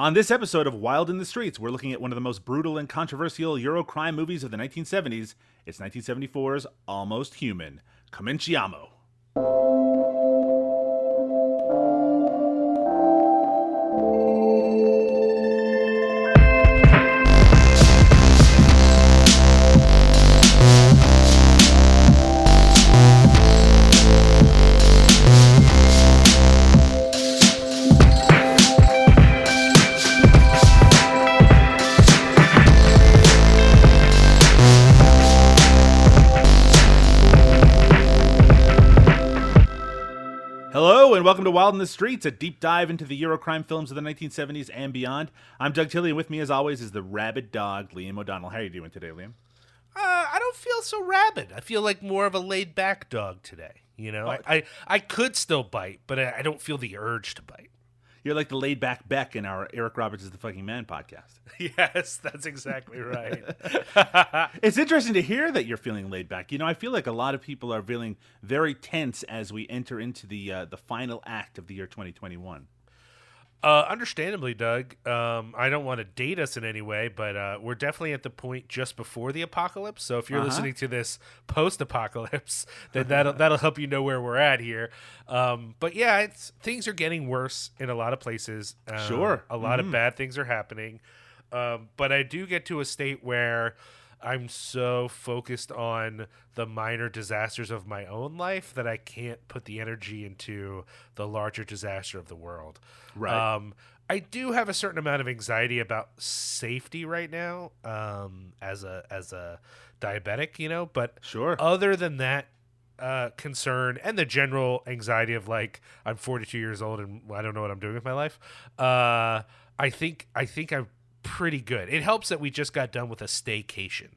On this episode of Wild in the Streets, we're looking at one of the most brutal and controversial Eurocrime movies of the 1970s. It's 1974's Almost Human, Cominciamo. To Wild in the Streets, a deep dive into the Eurocrime films of the 1970s and beyond. I'm Doug Tilley, and with me, as always, is the rabid dog, Liam O'Donnell. How are you doing today, Liam? Uh, I don't feel so rabid. I feel like more of a laid back dog today. You know, I, I, I could still bite, but I, I don't feel the urge to bite. You're like the laid back Beck in our Eric Roberts is the fucking man podcast. Yes, that's exactly right. It's interesting to hear that you're feeling laid back. You know, I feel like a lot of people are feeling very tense as we enter into the uh, the final act of the year 2021. Uh, understandably, Doug, um, I don't want to date us in any way, but uh, we're definitely at the point just before the apocalypse. So if you're Uh-huh. listening to this post apocalypse, then that'll that'll help you know where we're at here. Um, but yeah, it's things are getting worse in a lot of places. Um, Sure. a lot of bad things are happening. Um, but I do get to a state where I'm so focused on the minor disasters of my own life that I can't put the energy into the larger disaster of the world. Right. Um, I do have a certain amount of anxiety about safety right now, um, as a as a diabetic, you know. But Sure. other than that uh, concern and the general anxiety of like I'm 42 years old and I don't know what I'm doing with my life, uh, I think I think I'm pretty good. It helps that we just got done with a staycation.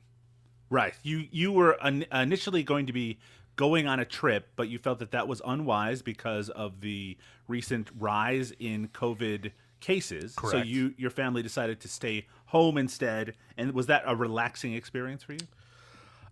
Right. You you were in- initially going to be going on a trip, but you felt that that was unwise because of the recent rise in COVID cases. So you your family decided to stay home instead. And was that a relaxing experience for you?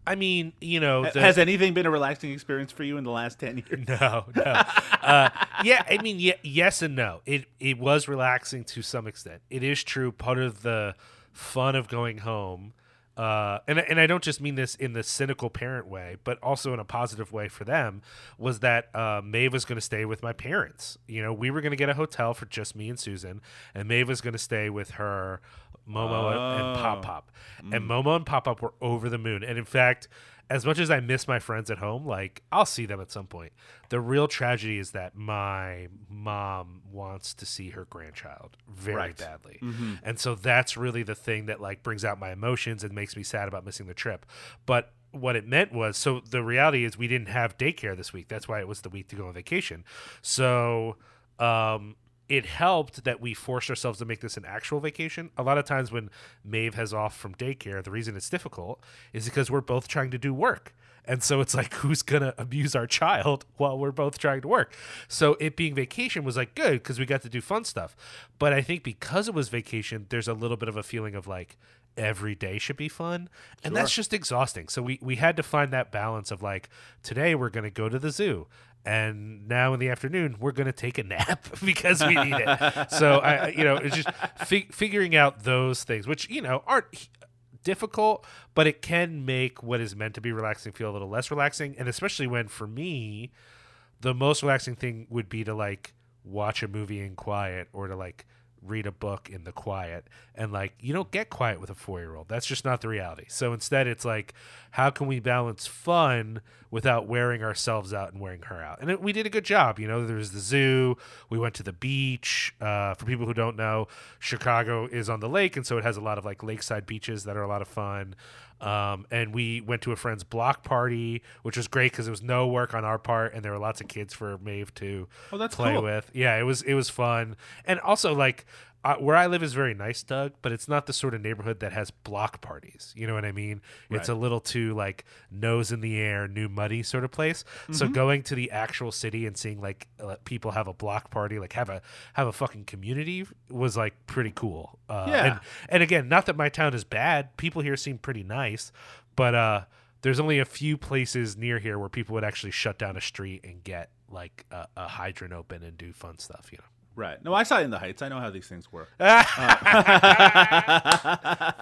I mean, you know, the, Has anything been a relaxing experience for you in the last 10 years? No, no. uh, yeah, I mean, yeah, yes and no. It it was relaxing to some extent. It is true. Part of the fun of going home, uh, and and I don't just mean this in the cynical parent way, but also in a positive way for them, was that uh, Maeve was going to stay with my parents. You know, we were going to get a hotel for just me and Susan, and Maeve was going to stay with her Momo and, and Pop Pop, and Momo and Pop Pop were over the moon. And in fact, as much as I miss my friends at home, like I'll see them at some point. The real tragedy is that my mom wants to see her grandchild very Right. badly. And so that's really the thing that like brings out my emotions and makes me sad about missing the trip. But what it meant was so the reality is we didn't have daycare this week. That's why it was the week to go on vacation. So um it helped that we forced ourselves to make this an actual vacation. A lot of times when Maeve has off from daycare, the reason it's difficult is because we're both trying to do work. And so it's like, who's going to abuse our child while we're both trying to work? So it being vacation was like good because we got to do fun stuff. But I think because it was vacation, there's a little bit of a feeling of like, every day should be fun and that's just exhausting so we we had to find that balance of like today we're going to go to the zoo and now in the afternoon we're going to take a nap because we need it so i you know it's just fig- figuring out those things which you know aren't difficult but it can make what is meant to be relaxing feel a little less relaxing. And especially when for me the most relaxing thing would be to like watch a movie in quiet or to like read a book in the quiet. And like you don't get quiet with a four-year-old. That's just not the reality. So instead it's like how can we balance fun without wearing ourselves out and wearing her out? And it, we did a good job you know? There was the zoo. We went to the beach. Uh, for people who don't know chicago is on the lake and so it has a lot of like lakeside beaches that are a lot of fun um, and we went to a friend's block party, which was great because it was no work on our part, and there were lots of kids for Maeve to Oh, play cool. with. Yeah, it was it was fun, and also like uh, where I live is very nice, Doug, but it's not the sort of neighborhood that has block parties. You know what I mean? It's a little too like nose in the air, new muddy sort of place. So going to the actual city and seeing like uh, people have a block party, like have a have a fucking community, was like pretty cool. Uh, Yeah. And, and again, not that my town is bad. People here seem pretty nice, but uh, there's only a few places near here where people would actually shut down a street and get like a, a hydrant open and do fun stuff. You know. Right. No, I saw it in the Heights. I know how these things work.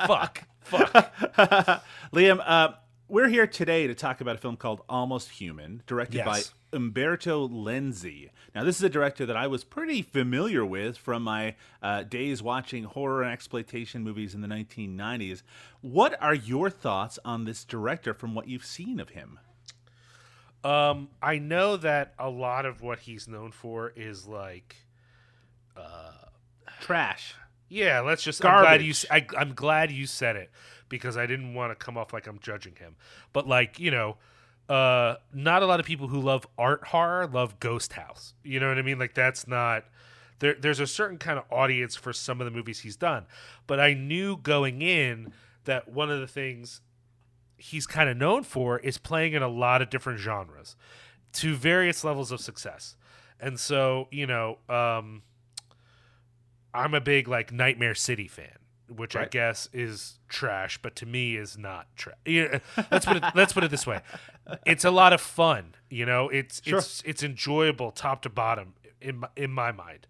Fuck. Fuck. Liam, uh, we're here today to talk about a film called Almost Human, directed Yes. by Umberto Lenzi. Now, this is a director that I was pretty familiar with from my uh, days watching horror and exploitation movies in the 1990s. What are your thoughts on this director from what you've seen of him? Um, I know that a lot of what he's known for is like, Trash. yeah. Let's just. I'm glad you. Garbage. I, I'm glad you said it because I didn't want to come off like I'm judging him. But like you know, uh, not a lot of people who love art horror love Ghost House. You know what I mean? Like that's not. There, there's a certain kind of audience for some of the movies he's done, but I knew going in that one of the things he's kind of known for is playing in a lot of different genres to various levels of success. And so, you know, um, I'm a big like Nightmare City fan, which I guess is trash, but to me is not trash. Yeah, let's put it let's put it this way: it's a lot of fun. You know, it's Sure. it's it's enjoyable top to bottom in my, in my mind.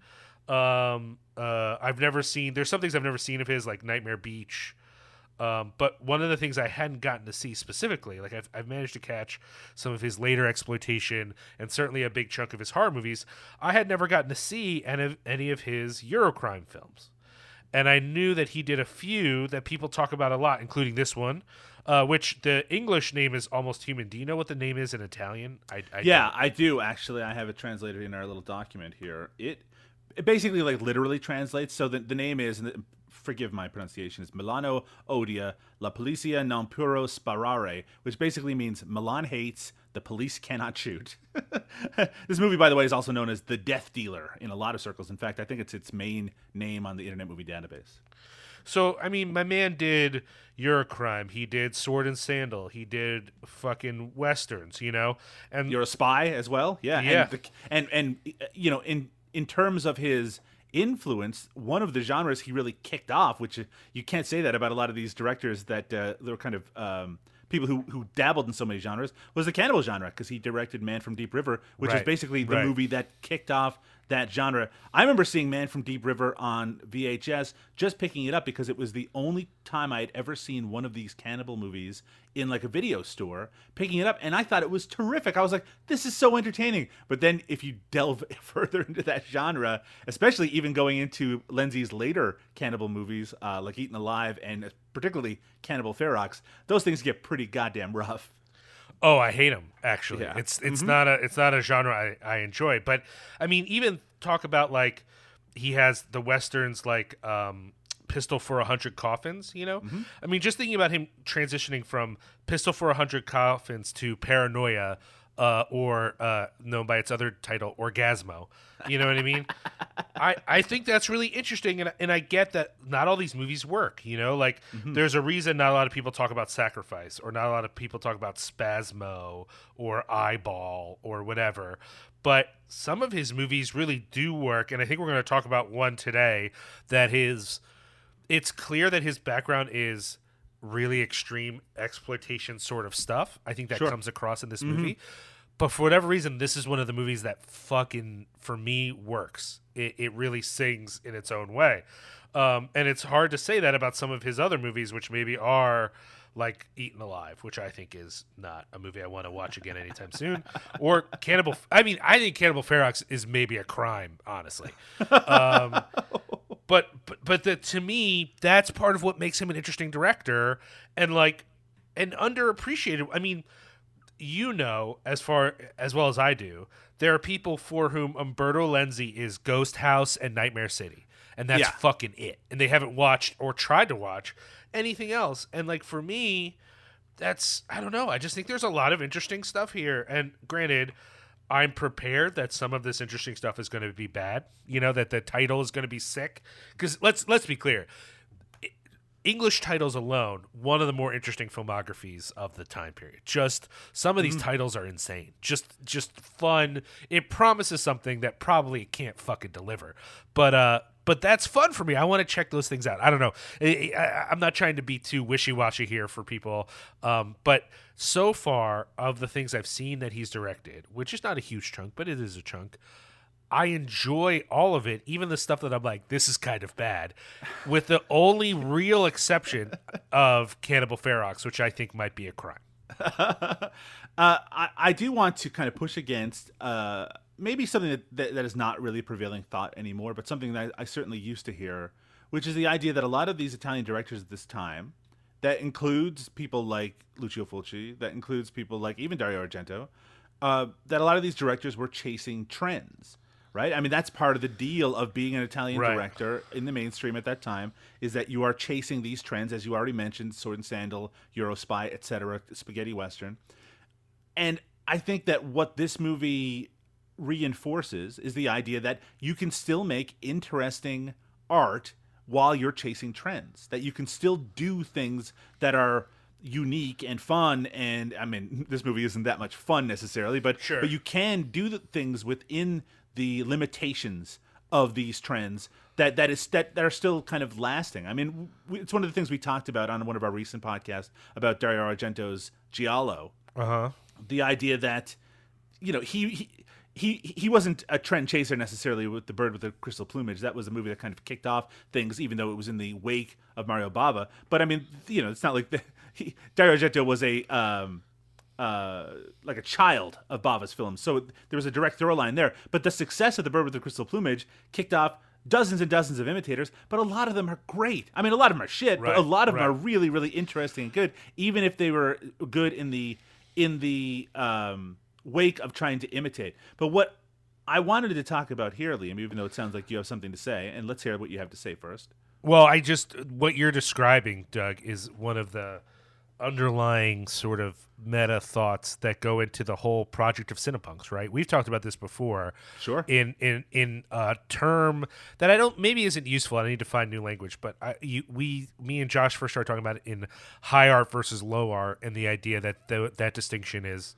Um, uh, I've never seen. There's some things I've never seen of his, like Nightmare Beach. Um, but one of the things I hadn't gotten to see specifically, like I've, I've managed to catch some of his later exploitation and certainly a big chunk of his horror movies, I had never gotten to see any of, any of his Eurocrime films. And I knew that he did a few that people talk about a lot, including this one, uh, which the English name is Almost Human. Do you know what the name is in Italian? I, I Yeah, don't. I do actually. I have it translated in our little document here. It it basically like literally translates. So the, the name is, and forgive my pronunciation, is Milano Odia La Polizia non puro sparare, which basically means Milan hates, the police cannot shoot. this movie, by the way, is also known as The Death Dealer in a lot of circles. In fact, I think it's its main name on the Internet Movie Database. So I mean, my man did Eurocrime. He did Sword and Sandal. He did fucking westerns. You know, and Euro Spy as well, yeah, Yeah. And, the, and and uh, you know, in in terms of his influence, one of the genres he really kicked off, which you can't say that about a lot of these directors that uh, they're kind of um, people who who dabbled in so many genres, was the cannibal genre because he directed Man from Deep River, which is basically the right. movie that kicked off that genre. I remember seeing Man from Deep River on VHS, just picking it up because it was the only time I had ever seen one of these cannibal movies in like a video store, picking it up, and I thought it was terrific. I was like, this is so entertaining. But then if you delve further into that genre, especially even going into Lenzi's later cannibal movies, uh, like Eaten Alive and particularly Cannibal Ferox, those things get pretty goddamn rough. Oh, I hate him. Actually, Yeah. it's it's not a it's not a genre I, I enjoy. But I mean, even talk about like he has the westerns like um, Pistol for a Hundred Coffins. You know, I mean, just thinking about him transitioning from Pistol for a Hundred Coffins to Paranoia, uh, or uh, known by its other title, Orgasmo. You know what I mean? I, I think that's really interesting, and, and I get that not all these movies work. You know, like there's a reason not a lot of people talk about Sacrifice, or not a lot of people talk about Spasmo, or Eyeball, or whatever. But some of his movies really do work, and I think we're going to talk about one today that his. It's clear that his background is really extreme exploitation sort of stuff. I think that Sure. comes across in this movie. But for whatever reason, this is one of the movies that fucking for me works. It, it really sings in its own way, um, and it's hard to say that about some of his other movies, which maybe are like Eaten Alive, which I think is not a movie I want to watch again anytime soon, or Cannibal. I mean, I think Cannibal Ferox is maybe a crime, honestly. Um, but but but the, to me, that's part of what makes him an interesting director, and like and underappreciated. I mean you know as far as well as I do, there are people for whom Umberto Lenzi is Ghost House and Nightmare City, and that's Yeah. fucking it. And they haven't watched or tried to watch anything else. And like for me, that's I don't know. I just think there's a lot of interesting stuff here. And granted, I'm prepared that some of this interesting stuff is going to be bad. You know that the title is going to be sick. Because let's let's be clear. English titles alone, one of the more interesting filmographies of the time period. Just some of these titles are insane. Just just fun. It promises something that probably it can't fucking deliver. But uh but that's fun for me. I want to check those things out. I don't know. I, I'm not trying to be too wishy washy here for people. Um, but so far of the things I've seen that he's directed, which is not a huge chunk, but it is a chunk. I enjoy all of it, even the stuff that I'm like, this is kind of bad, with the only real exception of Cannibal Ferox, which I think might be a crime. uh, I, I do want to kind of push against uh, maybe something that, that, that is not really prevailing thought anymore, but something that I, I certainly used to hear, which is the idea that a lot of these Italian directors at this time, that includes people like Lucio Fulci, that includes people like even Dario Argento, uh, that a lot of these directors were chasing trends right? I mean, that's part of the deal of being an Italian Right. director in the mainstream at that time is that you are chasing these trends, as you already mentioned, Sword and Sandal, Euro Spy, etc., spaghetti western. And I think that what this movie reinforces is the idea that you can still make interesting art while you're chasing trends. That you can still do things that are unique and fun and I mean this movie isn't that much fun necessarily but Sure. but you can do the things within the limitations of these trends that that is that, that are still kind of lasting. I mean, we, it's one of the things we talked about on one of our recent podcasts about Dario Argento's Giallo. Uh huh. The idea that you know he. he he, he wasn't a trend chaser necessarily with the bird with the crystal plumage. That was a movie that kind of kicked off things, even though it was in the wake of Mario Bava. But I mean, you know, it's not like the, he, Dario Argento was a um, uh, like a child of Bava's films. So there was a direct throw line there. But the success of The Bird with the Crystal Plumage kicked off dozens and dozens of imitators, but a lot of them are great. I mean, a lot of them are shit, right, but a lot of them are really, really interesting and good, even if they were good in the in the um, wake of trying to imitate. But what I wanted to talk about here, Liam, even though it sounds like you have something to say, and let's hear what you have to say first. Well, I just what you're describing, Doug, is one of the underlying sort of meta thoughts that go into the whole project of Cinepunks, right? We've talked about this before. Sure. In in in a term that I don't maybe isn't useful. I need to find new language, but I, you, we, me and Josh first started talking about it in high art versus low art, and the idea that the, that distinction is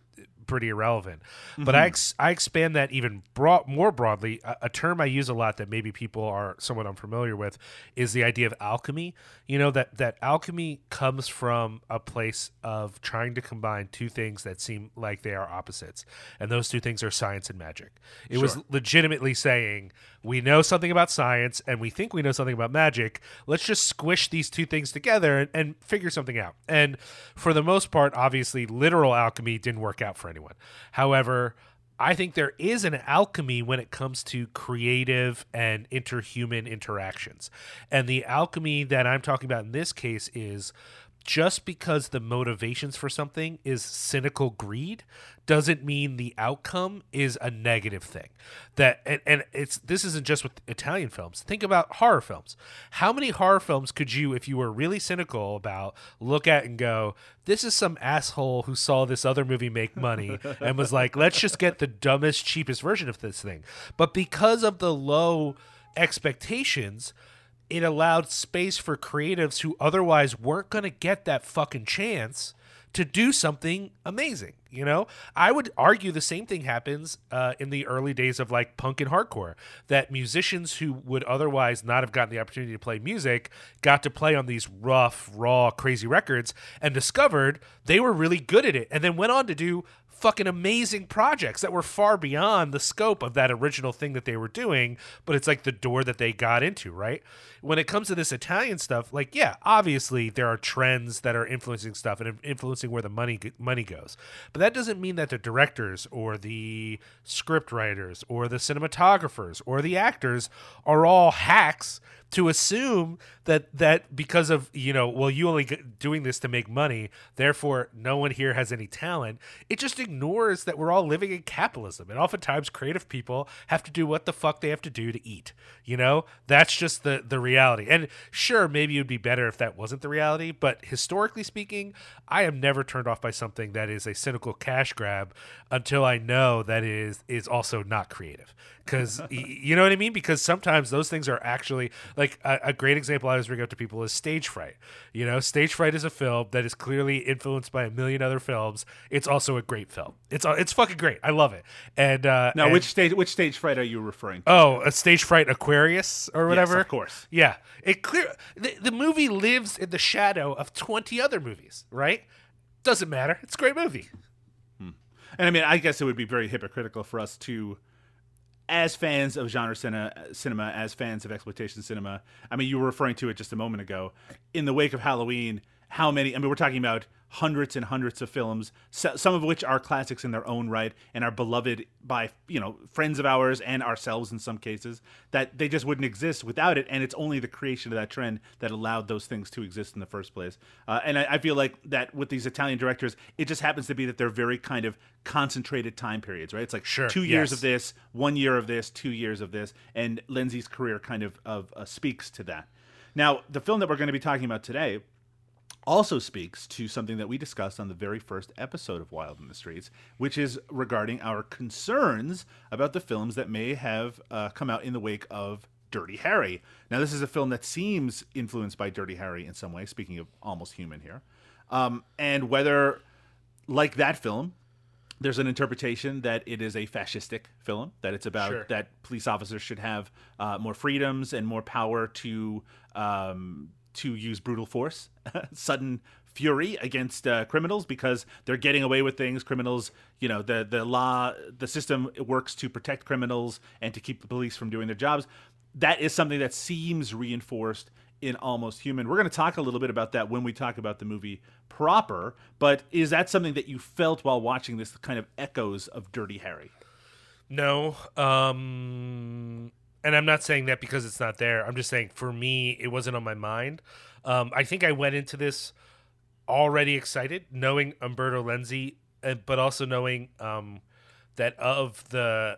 pretty irrelevant. But I mm-hmm. ex- I expand that even broad, more broadly. A, a term I use a lot that maybe people are somewhat unfamiliar with is the idea of alchemy. You know that that alchemy comes from a place of trying to combine two things that seem like they are opposites, and those two things are science and magic. It was legitimately saying we know something about science and we think we know something about magic. Let's just squish these two things together and, and figure something out. And for the most part, obviously, literal alchemy didn't work out for anyone. However, I think there is an alchemy when it comes to creative and interhuman interactions. And the alchemy that I'm talking about in this case is just because the motivations for something is cynical greed doesn't mean the outcome is a negative thing. That and, and it's this isn't just with italian films. Think about horror films. How many horror films could you if you were really cynical about look at and go this is some asshole who saw this other movie make money and was like let's just get the dumbest cheapest version of this thing. But because of the low expectations it allowed space for creatives who otherwise weren't going to get that fucking chance to do something amazing. You know, I would argue the same thing happens uh, in the early days of like punk and hardcore. That musicians who would otherwise not have gotten the opportunity to play music got to play on these rough, raw, crazy records and discovered they were really good at it, and then went on to do fucking amazing projects that were far beyond the scope of that original thing that they were doing, but it's like the door that they got into, right? When it comes to this Italian stuff, like yeah, obviously there are trends that are influencing stuff and influencing where the money money goes. But that doesn't mean that the directors or the script writers or the cinematographers or the actors are all hacks to assume that that because of you know well you only doing this to make money therefore no one here has any talent. It just ignores that we're all living in capitalism and oftentimes creative people have to do what the fuck they have to do to eat you know? That's just the the reality. And sure maybe it would be better if that wasn't the reality but historically speaking i am never turned off by something that is a cynical cash grab until i know that it is is also not creative. Because you know what I mean. Because sometimes those things are actually like a, a great example I always bring up to people is Stage Fright. You know, Stage Fright is a film that is clearly influenced by a million other films. It's also a great film. It's it's fucking great. I love it. And uh, Now, and- which stage which stage fright are you referring to? oh a Stage Fright Aquarius or whatever. of course. Yeah, it clear the, the movie lives in the shadow of twenty other movies. Right? Doesn't matter. It's a great movie. And I mean, I guess it would be very hypocritical for us to as fans of genre cinema, cinema, as fans of exploitation cinema, I mean, you were referring to it just a moment ago. In the wake of Halloween, how many? I mean, we're talking about hundreds and hundreds of films, some of which are classics in their own right and are beloved by you know friends of ours and ourselves in some cases. That they just wouldn't exist without it, and it's only the creation of that trend that allowed those things to exist in the first place. Uh, and I, I feel like that with these Italian directors, it just happens to be that they're very kind of concentrated time periods, right? It's like sure, two years yes. of this, one year of this, two years of this, and Lenzi's career kind of of uh, speaks to that. Now, the film that we're going to be talking about today also speaks to something that we discussed on the very first episode of Wild in the Streets, which is regarding our concerns about the films that may have uh, come out in the wake of Dirty Harry. Now, this is a film that seems influenced by Dirty Harry in some way, speaking of almost human here. Um, and whether, like that film, there's an interpretation that it is a fascistic film, that it's about Sure. that police officers should have uh, more freedoms and more power to um, to use brutal force, sudden fury against uh, criminals because they're getting away with things. Criminals, you know, the the law, the system works to protect criminals and to keep the police from doing their jobs. That is something that seems reinforced in Almost Human. We're going to talk a little bit about that when we talk about the movie proper. But is that something that you felt while watching this kind of echoes of Dirty Harry? No. Um and I'm not saying that because it's not there. I'm just saying for me it wasn't on my mind. Um I think I went into this already excited knowing Umberto Lenzi uh, but also knowing um that of the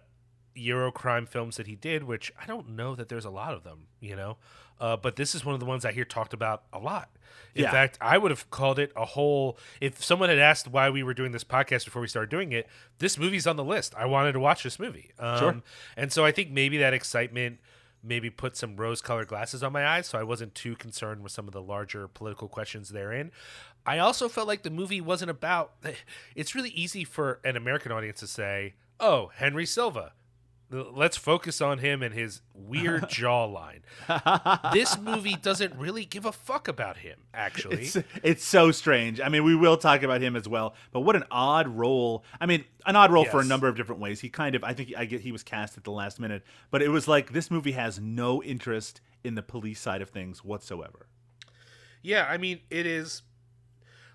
Eurocrime films that he did, which I don't know that there's a lot of them, you know. Uh, but this is one of the ones I hear talked about a lot. In Yeah. fact, I would have called it a whole. If someone had asked why we were doing this podcast before we started doing it, this movie's on the list. I wanted to watch this movie. Um, Sure. And so I think maybe that excitement maybe put some rose-colored glasses on my eyes, so I wasn't too concerned with some of the larger political questions therein. I also felt like the movie wasn't about. It's really easy for an American audience to say, "Oh, Henry Silva." Let's focus on him and his weird jawline. this movie doesn't really give a fuck about him, actually. It's, it's so strange. I mean, we will talk about him as well, but what an odd role. I mean, an odd role for a number of different ways. He kind of, I think, I get he was cast at the last minute, but it was like this movie has no interest in the police side of things whatsoever. Yeah, I mean, it is.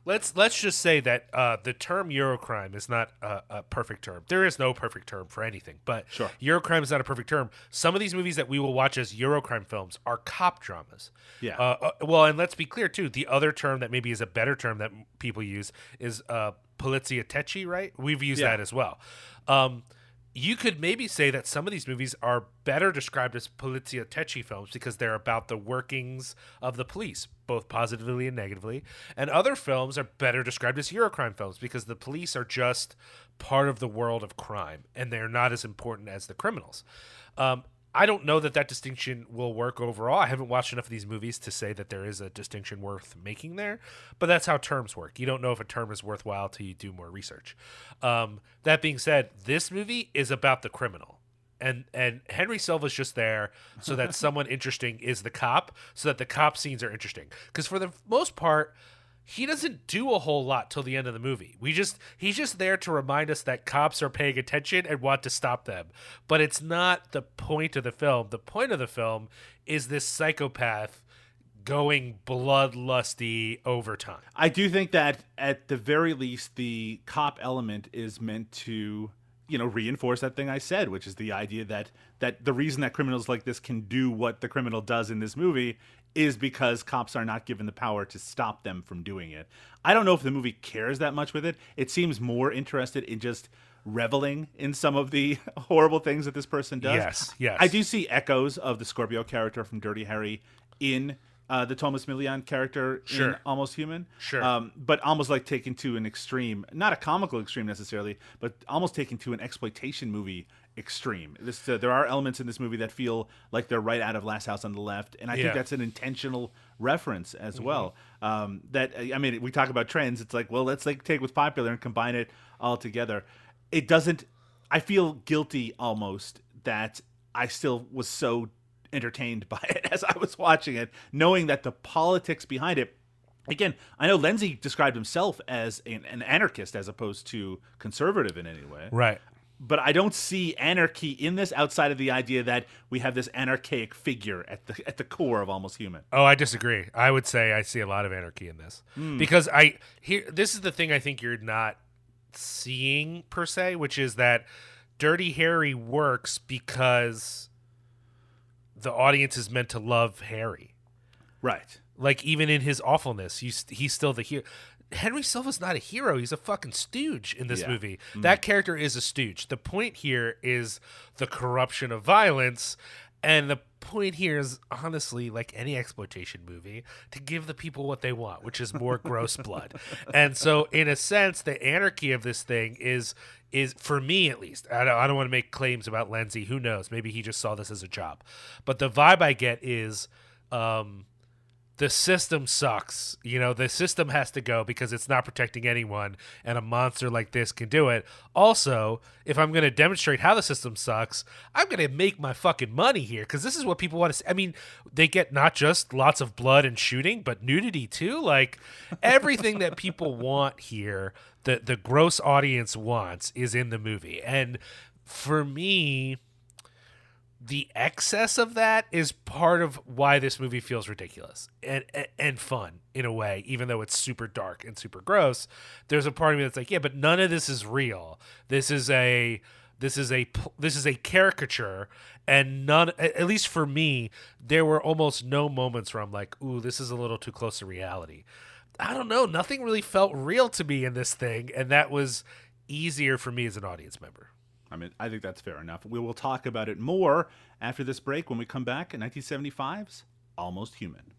Let's let's just say that uh, the term Eurocrime is not a, a perfect term. There is no perfect term for anything, but Sure. Eurocrime is not a perfect term. Some of these movies that we will watch as Eurocrime films are cop dramas. Yeah. Uh, uh, well, and let's be clear too. The other term that maybe is a better term that people use is uh, poliziotteschi, right? We've used Yeah. that as well. Um, you could maybe say that some of these movies are better described as polizia poliziotteschi films because they're about the workings of the police, both positively and negatively. And other films are better described as Eurocrime films because the police are just part of the world of crime and they're not as important as the criminals. Um, I don't know that that distinction will work overall. I haven't watched enough of these movies to say that there is a distinction worth making there, but that's how terms work. You don't know if a term is worthwhile till you do more research. Um, that being said, this movie is about the criminal. And and Henry Silva's just there so that someone interesting is the cop, so that the cop scenes are interesting. Because for the most part, he doesn't do a whole lot till the end of the movie. We just he's just there to remind us that cops are paying attention and want to stop them. But it's not the point of the film. The point of the film is this psychopath going bloodlusty over time. I do think that at the very least, the cop element is meant to, you know, reinforce that thing I said, which is the idea that that the reason that criminals like this can do what the criminal does in this movie is because cops are not given the power to stop them from doing it. I don't know if the movie cares that much with it. It seems more interested in just reveling in some of the horrible things that this person does. Yes, yes. I do see echoes of the Scorpio character from Dirty Harry in uh, the Thomas Milian character in Almost Human. Sure. Um, but almost like taken to an extreme, not a comical extreme necessarily, but almost taken to an exploitation movie extreme. This uh, there are elements in this movie that feel like they're right out of Last House on the Left, and I Yeah. think that's an intentional reference as well. Um, that I mean, we talk about trends. It's like, well, let's like take what's popular and combine it all together. It doesn't. I feel guilty almost that I still was so entertained by it as I was watching it, knowing that the politics behind it Again, I know Lenzi described himself as an, an anarchist as opposed to conservative in any way. Right. But I don't see anarchy in this outside of the idea that we have this anarchaic figure at the at the core of almost human. Oh, I disagree. I would say I see a lot of anarchy in this hmm. because I here. This is the thing I think you're not seeing per se, which is that Dirty Harry works because the audience is meant to love Harry. Right. Like even in his awfulness, he's he's still the hero. Henry Silva's not a hero. He's a fucking stooge in this Yeah. movie. That character is a stooge. The point here is the corruption of violence, and the point here is honestly like any exploitation movie to give the people what they want, which is more gross blood. And so, in a sense, the anarchy of this thing is is for me at least. I don't, I don't want to make claims about Lenzi. Who knows? Maybe he just saw this as a job. But the vibe I get is. Um, the system sucks. You know, the system has to go because it's not protecting anyone, and a monster like this can do it. Also, if I'm going to demonstrate how the system sucks, I'm going to make my fucking money here because this is what people want to see. I mean, they get not just lots of blood and shooting, but nudity too. Like everything that people want here, the the gross audience wants, is in the movie. And for me, the excess of that is part of why this movie feels ridiculous and, and and fun in a way even though it's super dark and super gross. There's a part of me that's like yeah but none of this is real. This is a this is a this is a caricature and none at at least for me there were almost no moments where I'm like ooh this is a little too close to reality. I don't know. Nothing really felt real to me in this thing and that was easier for me as an audience member I mean, I think that's fair enough. We will talk about it more after this break when we come back in 1975's Almost Human.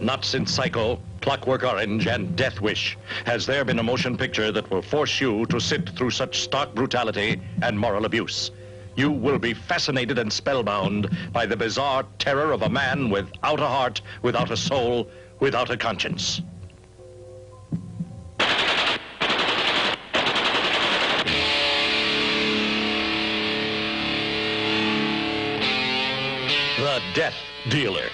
Not since Psycho, Clockwork Orange, and Death Wish has there been a motion picture that will force you to sit through such stark brutality and moral abuse. You will be fascinated and spellbound by the bizarre terror of a man without a heart, without a soul, without a conscience. The Death Dealer.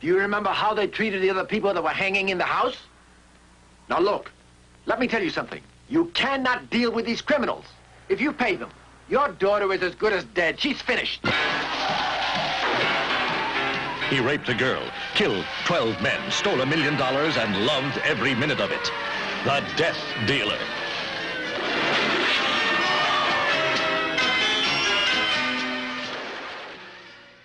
Do you remember how they treated the other people that were hanging in the house? Now look, let me tell you something. You cannot deal with these criminals. If you pay them, your daughter is as good as dead. She's finished. He raped a girl, killed 12 men, stole a million dollars, and loved every minute of it. The Death Dealer.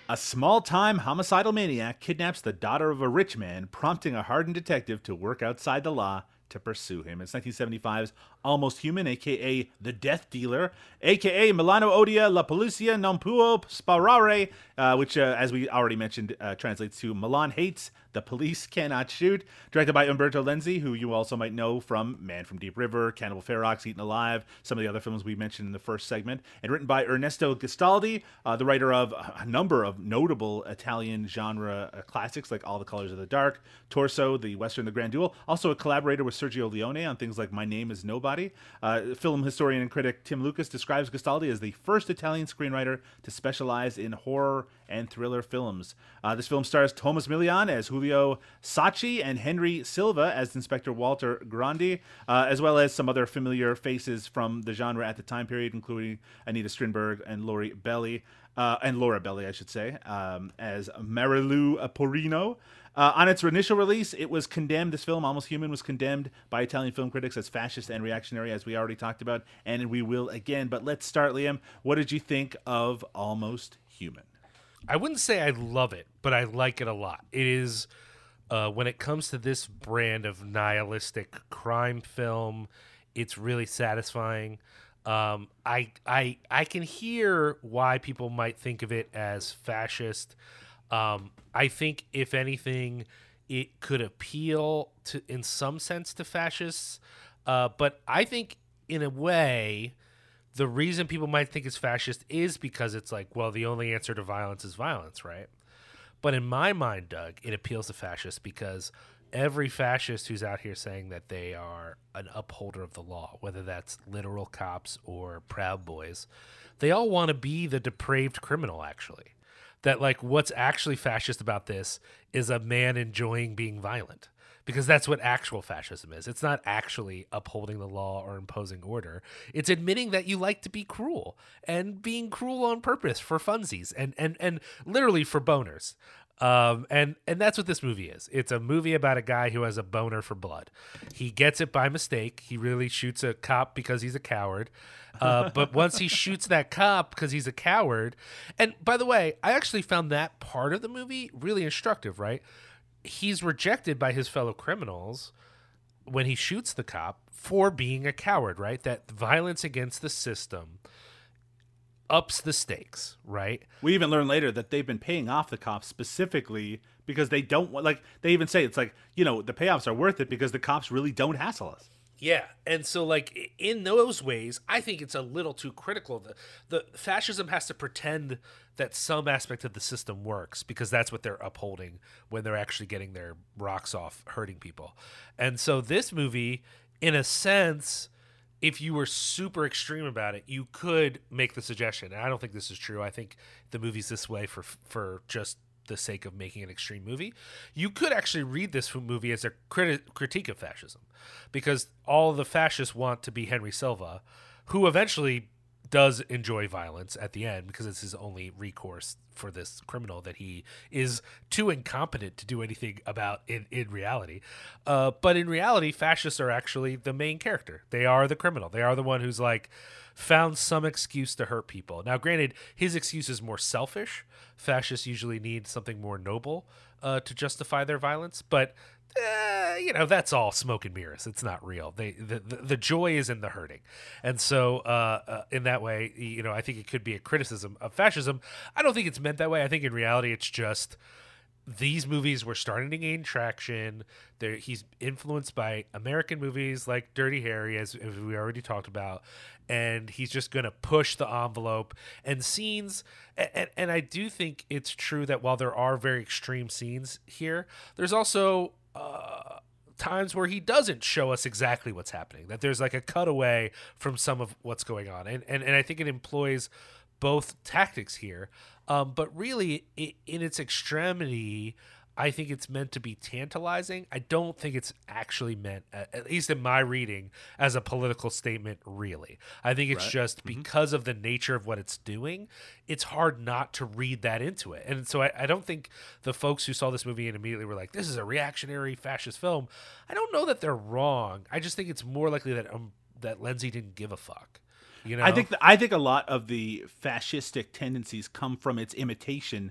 A small time homicidal maniac kidnaps the daughter of a rich man, prompting a hardened detective to work outside the law to pursue him. It's 1975's Almost Human, aka The Death Dealer, aka Milano Odia La Polizia Non Può Sparare, uh, which, uh, as we already mentioned, uh, translates to Milan Hates, The Police Cannot Shoot, directed by Umberto Lenzi, who you also might know from Man from Deep River, Cannibal Ferox, Eaten Alive, some of the other films we mentioned in the first segment, and written by Ernesto Gastaldi, uh, the writer of a number of notable Italian genre uh, classics like All the Colors of the Dark, Torso, The Western, The Grand Duel, also a collaborator with Sergio Leone on things like My Name is Nobody. Uh, film historian and critic Tim Lucas describes Gastaldi as the first Italian screenwriter to specialize in horror and thriller films. Uh, this film stars Thomas Milian as Giulio Sacchi and Henry Silva as Inspector Walter Grandi, uh, as well as some other familiar faces from the genre at the time period, including Anita Strindberg and Laurie Belli, uh, and Laura Belli, I should say, um, as Marilu Porino. Uh, on its initial release, it was condemned. This film, Almost Human, was condemned by Italian film critics as fascist and reactionary, as we already talked about, and we will again. But let's start, Liam. What did you think of Almost Human? I wouldn't say I love it, but I like it a lot. It is uh, when it comes to this brand of nihilistic crime film, it's really satisfying. Um, I I I can hear why people might think of it as fascist. Um, I think if anything, it could appeal to in some sense to fascists. Uh, but I think in a way, the reason people might think it's fascist is because it's like, well, the only answer to violence is violence, right? But in my mind, Doug, it appeals to fascists because every fascist who's out here saying that they are an upholder of the law, whether that's literal cops or proud boys, they all want to be the depraved criminal actually. That like what's actually fascist about this is a man enjoying being violent because that's what actual fascism is. It's not actually upholding the law or imposing order. It's admitting that you like to be cruel and being cruel on purpose for funsies and and and literally for boners. Um, and and that's what this movie is. It's a movie about a guy who has a boner for blood. He gets it by mistake. He really shoots a cop because he's a coward. Uh, but once he shoots that cop because he's a coward, and by the way, I actually found that part of the movie really instructive. Right, he's rejected by his fellow criminals when he shoots the cop for being a coward. Right, that violence against the system ups the stakes, right? We even learn later that they've been paying off the cops specifically because they don't want like they even say it's like, you know, the payoffs are worth it because the cops really don't hassle us. Yeah, and so like in those ways, I think it's a little too critical. The the fascism has to pretend that some aspect of the system works because that's what they're upholding when they're actually getting their rocks off hurting people. And so this movie in a sense if you were super extreme about it, you could make the suggestion. And I don't think this is true. I think the movie's this way for for just the sake of making an extreme movie. You could actually read this movie as a criti- critique of fascism, because all the fascists want to be Henry Silva, who eventually does enjoy violence at the end because it's his only recourse for this criminal that he is too incompetent to do anything about in, in reality. Uh, but in reality, fascists are actually the main character. They are the criminal. They are the one who's like found some excuse to hurt people. Now, granted, his excuse is more selfish. Fascists usually need something more noble uh, to justify their violence, but uh, you know that's all smoke and mirrors. It's not real. They the, the, the joy is in the hurting, and so uh, uh, in that way, you know, I think it could be a criticism of fascism. I don't think it's meant that way. I think in reality, it's just these movies were starting to gain traction. There, he's influenced by American movies like Dirty Harry, as, as we already talked about, and he's just going to push the envelope and scenes. And, and I do think it's true that while there are very extreme scenes here, there's also uh, times where he doesn't show us exactly what's happening. That there's like a cutaway from some of what's going on, and and, and I think it employs both tactics here. Um, but really, it, in its extremity, I think it's meant to be tantalizing. I don't think it's actually meant, at least in my reading, as a political statement, really. I think it's Right. just Mm-hmm. because of the nature of what it's doing, it's hard not to read that into it. And so I, I don't think the folks who saw this movie and immediately were like, this is a reactionary fascist film, I don't know that they're wrong. I just think it's more likely that, um, that Lenzi didn't give a fuck. You know? I think th- I think a lot of the fascistic tendencies come from its imitation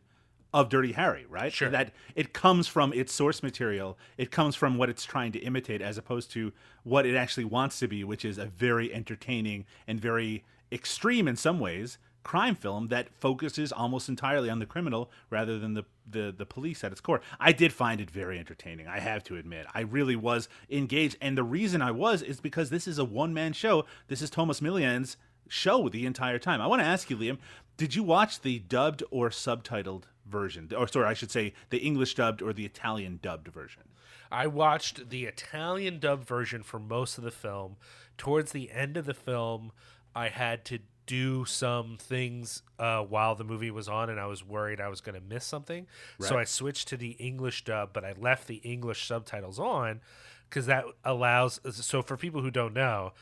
of Dirty Harry, right? Sure. That it comes from its source material. It comes from what it's trying to imitate, as opposed to what it actually wants to be, which is a very entertaining and very extreme in some ways crime film that focuses almost entirely on the criminal rather than the, the the police at its core. I did find it very entertaining. I have to admit, I really was engaged, and the reason I was is because this is a one man show. This is Thomas Milian's show the entire time. I want to ask you, Liam, did you watch the dubbed or subtitled version, or sorry, I should say the English dubbed or the Italian dubbed version? I watched the Italian dubbed version for most of the film. Towards the end of the film, I had to do some things uh, while the movie was on, and I was worried I was going to miss something. So I switched to the English dub, but I left the English subtitles on because that allows. So for people who don't know,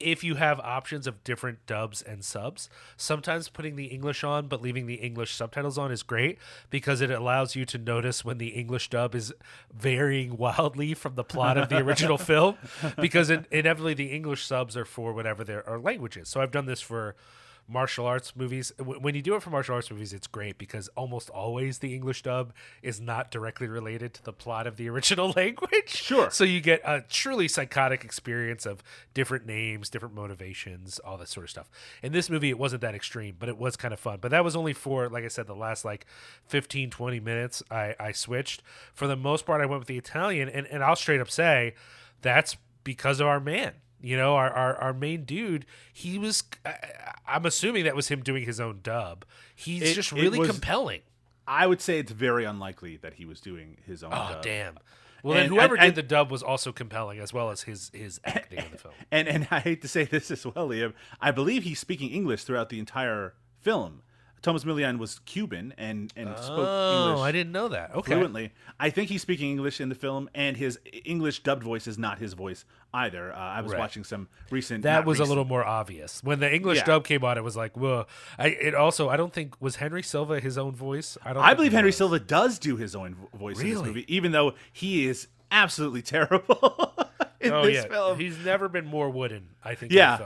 if you have options of different dubs and subs, sometimes putting the English on but leaving the English subtitles on is great because it allows you to notice when the English dub is varying wildly from the plot of the original film because in, inevitably the English subs are for whatever their are languages. So I've done this for martial arts movies. When you do it for martial arts movies, it's great because almost always the English dub is not directly related to the plot of the original language. Sure. So you get a truly psychotic experience of different names, different motivations, all that sort of stuff. In this movie, it wasn't that extreme, but it was kind of fun. But that was only for, like I said, the last like 15, 20 minutes I, I switched. For the most part, I went with the Italian. And, and I'll straight up say that's because of our man. You know, our, our, our main dude, he was, I, I'm assuming that was him doing his own dub. He's It- just really was- compelling. I would say it's very unlikely that he was doing his own. Oh, dub. damn. Well, then whoever and- did the dub was also compelling, as well as his his acting in the film. And and I hate to say this as well, Liam. I believe he's speaking English throughout the entire film. Thomas Milian was Cuban and and spoke Oh, English I didn't know that. Okay. fluently. I think he's speaking English in the film, and his English dubbed voice is not his voice either. Uh, I was Right. watching some recent. That was a little more obvious when the English Yeah. dub came on. It was like, whoa! I it also I don't think was Henry Silva his own voice. I don't. I believe Henry was. Silva does do his own vo- voice in this movie, even though he is absolutely terrible in Oh this yeah, film. he's never been more wooden. I think. yeah.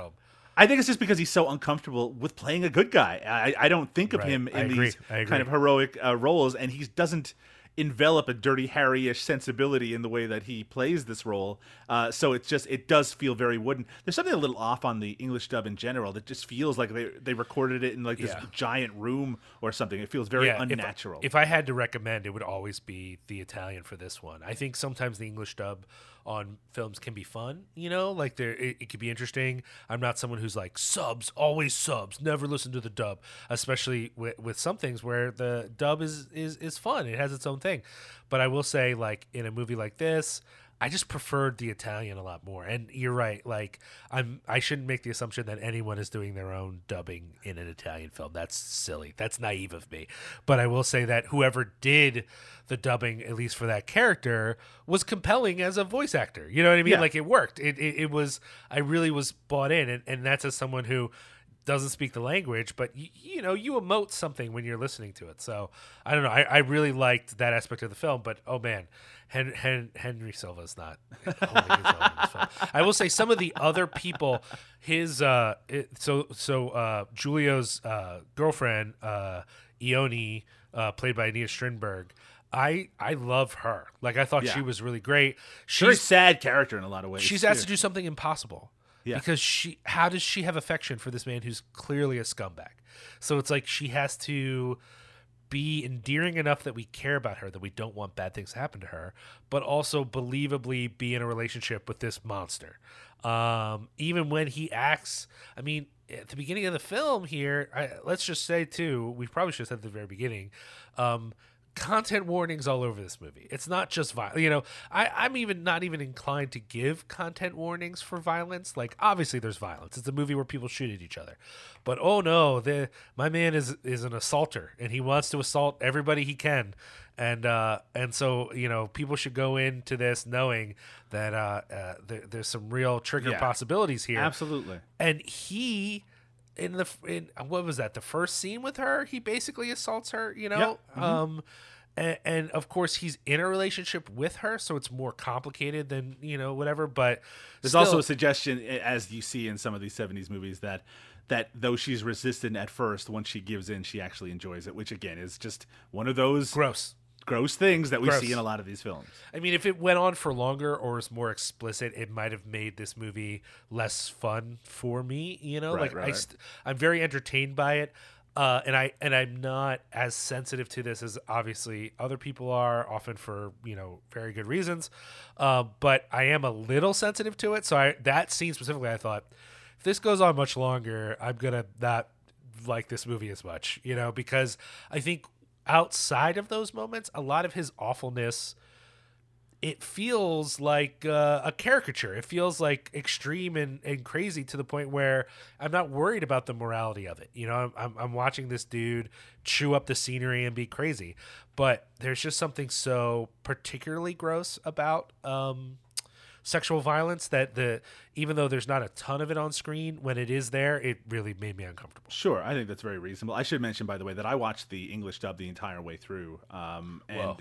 In the film. I think it's just because he's so uncomfortable with playing a good guy. I, I don't think of Right. him in these kind of heroic uh, roles, and he doesn't envelop a dirty Harry-ish sensibility in the way that he plays this role. Uh, so it's just it does feel very wooden. There's something a little off on the English dub in general that just feels like they they recorded it in like this Yeah. giant room or something. It feels very Yeah, if- unnatural. If, I had to recommend, it would always be the Italian for this one. I think sometimes the English dub on films can be fun. You know, like there it, it could be interesting. I'm not someone who's like subs, always subs, never listen to the dub, especially with, with some things where the dub is is is fun. It has its own thing. But I will say, like in a movie like this. I just preferred the Italian a lot more. And you're right, like I'm I shouldn't make the assumption that anyone is doing their own dubbing in an Italian film. That's silly. That's naive of me. But I will say that whoever did the dubbing, at least for that character, was compelling as a voice actor. You know what I mean? Yeah. Like it worked. It, it it was I really was bought in and, and that's as someone who doesn't speak the language, but you, you know, you emote something when you're listening to it. So I don't know. I, I really liked that aspect of the film, but oh man, Hen, Hen, Henry Silva is not holding his own in this film. I will say some of the other people, his uh, it, so so uh, Giulio's uh, girlfriend, uh, Ione, uh, played by Anita Strindberg. I I love her. Like I thought Yeah. she was really great. Very She's sad character in a lot of ways. she's too. asked to do something impossible. Yeah. Because she how does she have affection for this man who's clearly a scumbag? So it's like she has to be endearing enough that we care about her, that we don't want bad things to happen to her, but also believably be in a relationship with this monster. Um, even when he acts, I mean, at the beginning of the film here, I, let's just say too, we probably should have said at the very beginning, um, content warnings all over this movie. It's not just violence. You know, I, I'm even not even inclined to give content warnings for violence. Like, obviously, there's violence. It's a movie where people shoot at each other. But oh no, the my man is is an assaulter, and he wants to assault everybody he can. And uh, and so you know, people should go into this knowing that uh, uh, there, there's some real trigger Yeah. possibilities here absolutely. and he in the in what was that the first scene with her he basically assaults her you know Mm-hmm. um and, and of course he's in a relationship with her so it's more complicated than you know whatever but There's still- also a suggestion, as you see in some of these '70s movies, that that though she's resistant at first, once she gives in, she actually enjoys it. Which again is just one of those gross gross things that we Gross. see in a lot of these films. I mean, if it went on for longer or was more explicit, it might have made this movie less fun for me. You know, Right, like right, I, right. st- I'm very entertained by it, uh, and I and I'm not as sensitive to this as obviously other people are, often for you know very good reasons. Uh, but I am a little sensitive to it, so I that scene specifically, I thought if this goes on much longer, I'm gonna not like this movie as much, you know, because I think outside of those moments, a lot of his awfulness it feels like uh, a caricature. It feels like extreme and, and crazy to the point where I'm not worried about the morality of it. You know, I'm, I'm, I'm watching this dude chew up the scenery and be crazy, but there's just something so particularly gross about um, sexual violence that the even though there's not a ton of it on screen, when it is there, it really made me uncomfortable. Sure, I think that's very reasonable. I should mention, by the way, that I watched the English dub the entire way through, um, and Whoa.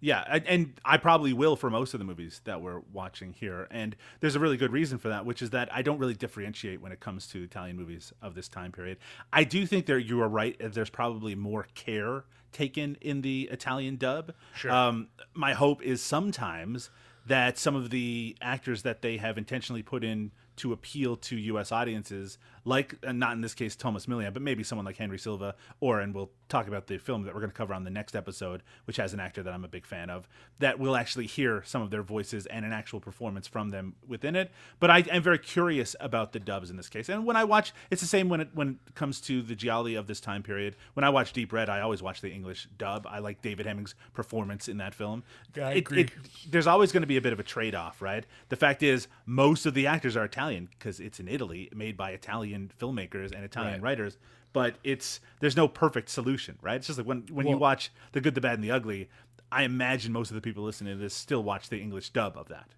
yeah, and, and I probably will for most of the movies that we're watching here. And there's a really good reason for that, which is that I don't really differentiate when it comes to Italian movies of this time period. I do think there you are right. There's probably more care taken in the Italian dub. Sure. Um, my hope is sometimes that some of the actors that they have intentionally put in to appeal to U.S. audiences, like uh, not in this case Thomas Milian, but maybe someone like Henry Silva, or and we'll talk about the film that we're going to cover on the next episode, which has an actor that I'm a big fan of, that we'll actually hear some of their voices and an actual performance from them within it. But I am very curious about the dubs in this case, and when I watch, it's the same when it when it comes to the gialli of this time period. When I watch Deep Red, I always watch the English dub. I like David Hemmings' performance in that film. I It- agree. it- there's always going to be a bit of a trade-off, right? The fact is, most of the actors are Italian because it's in Italy, made by Italian filmmakers and Italian Right. writers. But it's there's no perfect solution, right? It's just like when when you watch The Good, the Bad, and the Ugly. I imagine most of the people listening to this still watch the English dub of that.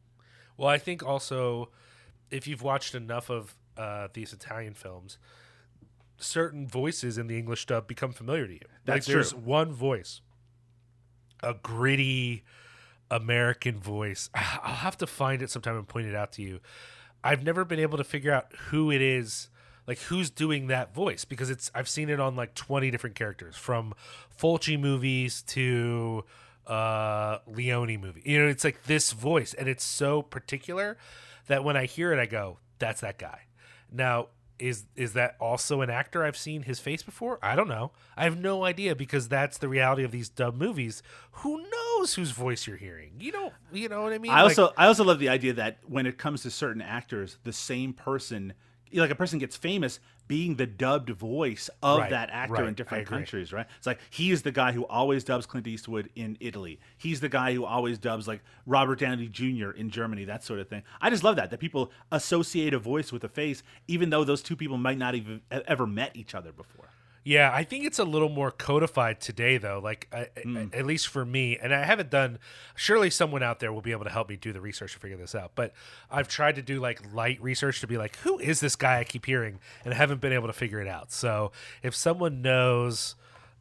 Well, I think also if you've watched enough of uh, these Italian films, certain voices in the English dub become familiar to you. That's like there's true. one voice, a gritty American voice. I'll have to find it sometime and point it out to you. I've never been able to figure out who it is, like who's doing that voice because it's I've seen it on like 20 different characters from Fulci movies to uh Leone movie. You know, it's like this voice and it's so particular that when I hear it I go, that's that guy. Now, is is that also an actor I've seen his face before? I don't know. I have no idea because that's the reality of these dub movies. Who knows whose voice you're hearing? You don't you know what I mean? I Like- also I also love the idea that when it comes to certain actors, the same person, like a person gets famous being the dubbed voice of Right, that actor right, in different countries, right? It's like he is the guy who always dubs Clint Eastwood in Italy. He's the guy who always dubs like Robert Downey Jr. in Germany, that sort of thing. I just love that that people associate a voice with a face, even though those two people might not even ever met each other before. Yeah, I think it's a little more codified today, though. Like, I, Hmm. I- at least for me, and I haven't done. Surely, someone out there will be able to help me do the research to figure this out. But I've tried to do like light research to be like, who is this guy I keep hearing, and I haven't been able to figure it out. So, if someone knows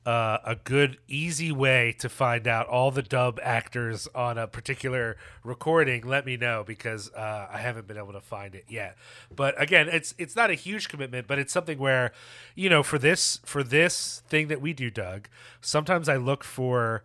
uh, a good, easy way to find out all the dub actors on a particular recording, let me know because uh, I haven't been able to find it yet. But again, it's it's not a huge commitment, but it's something where, you know, for this for this thing that we do, Doug, sometimes I look for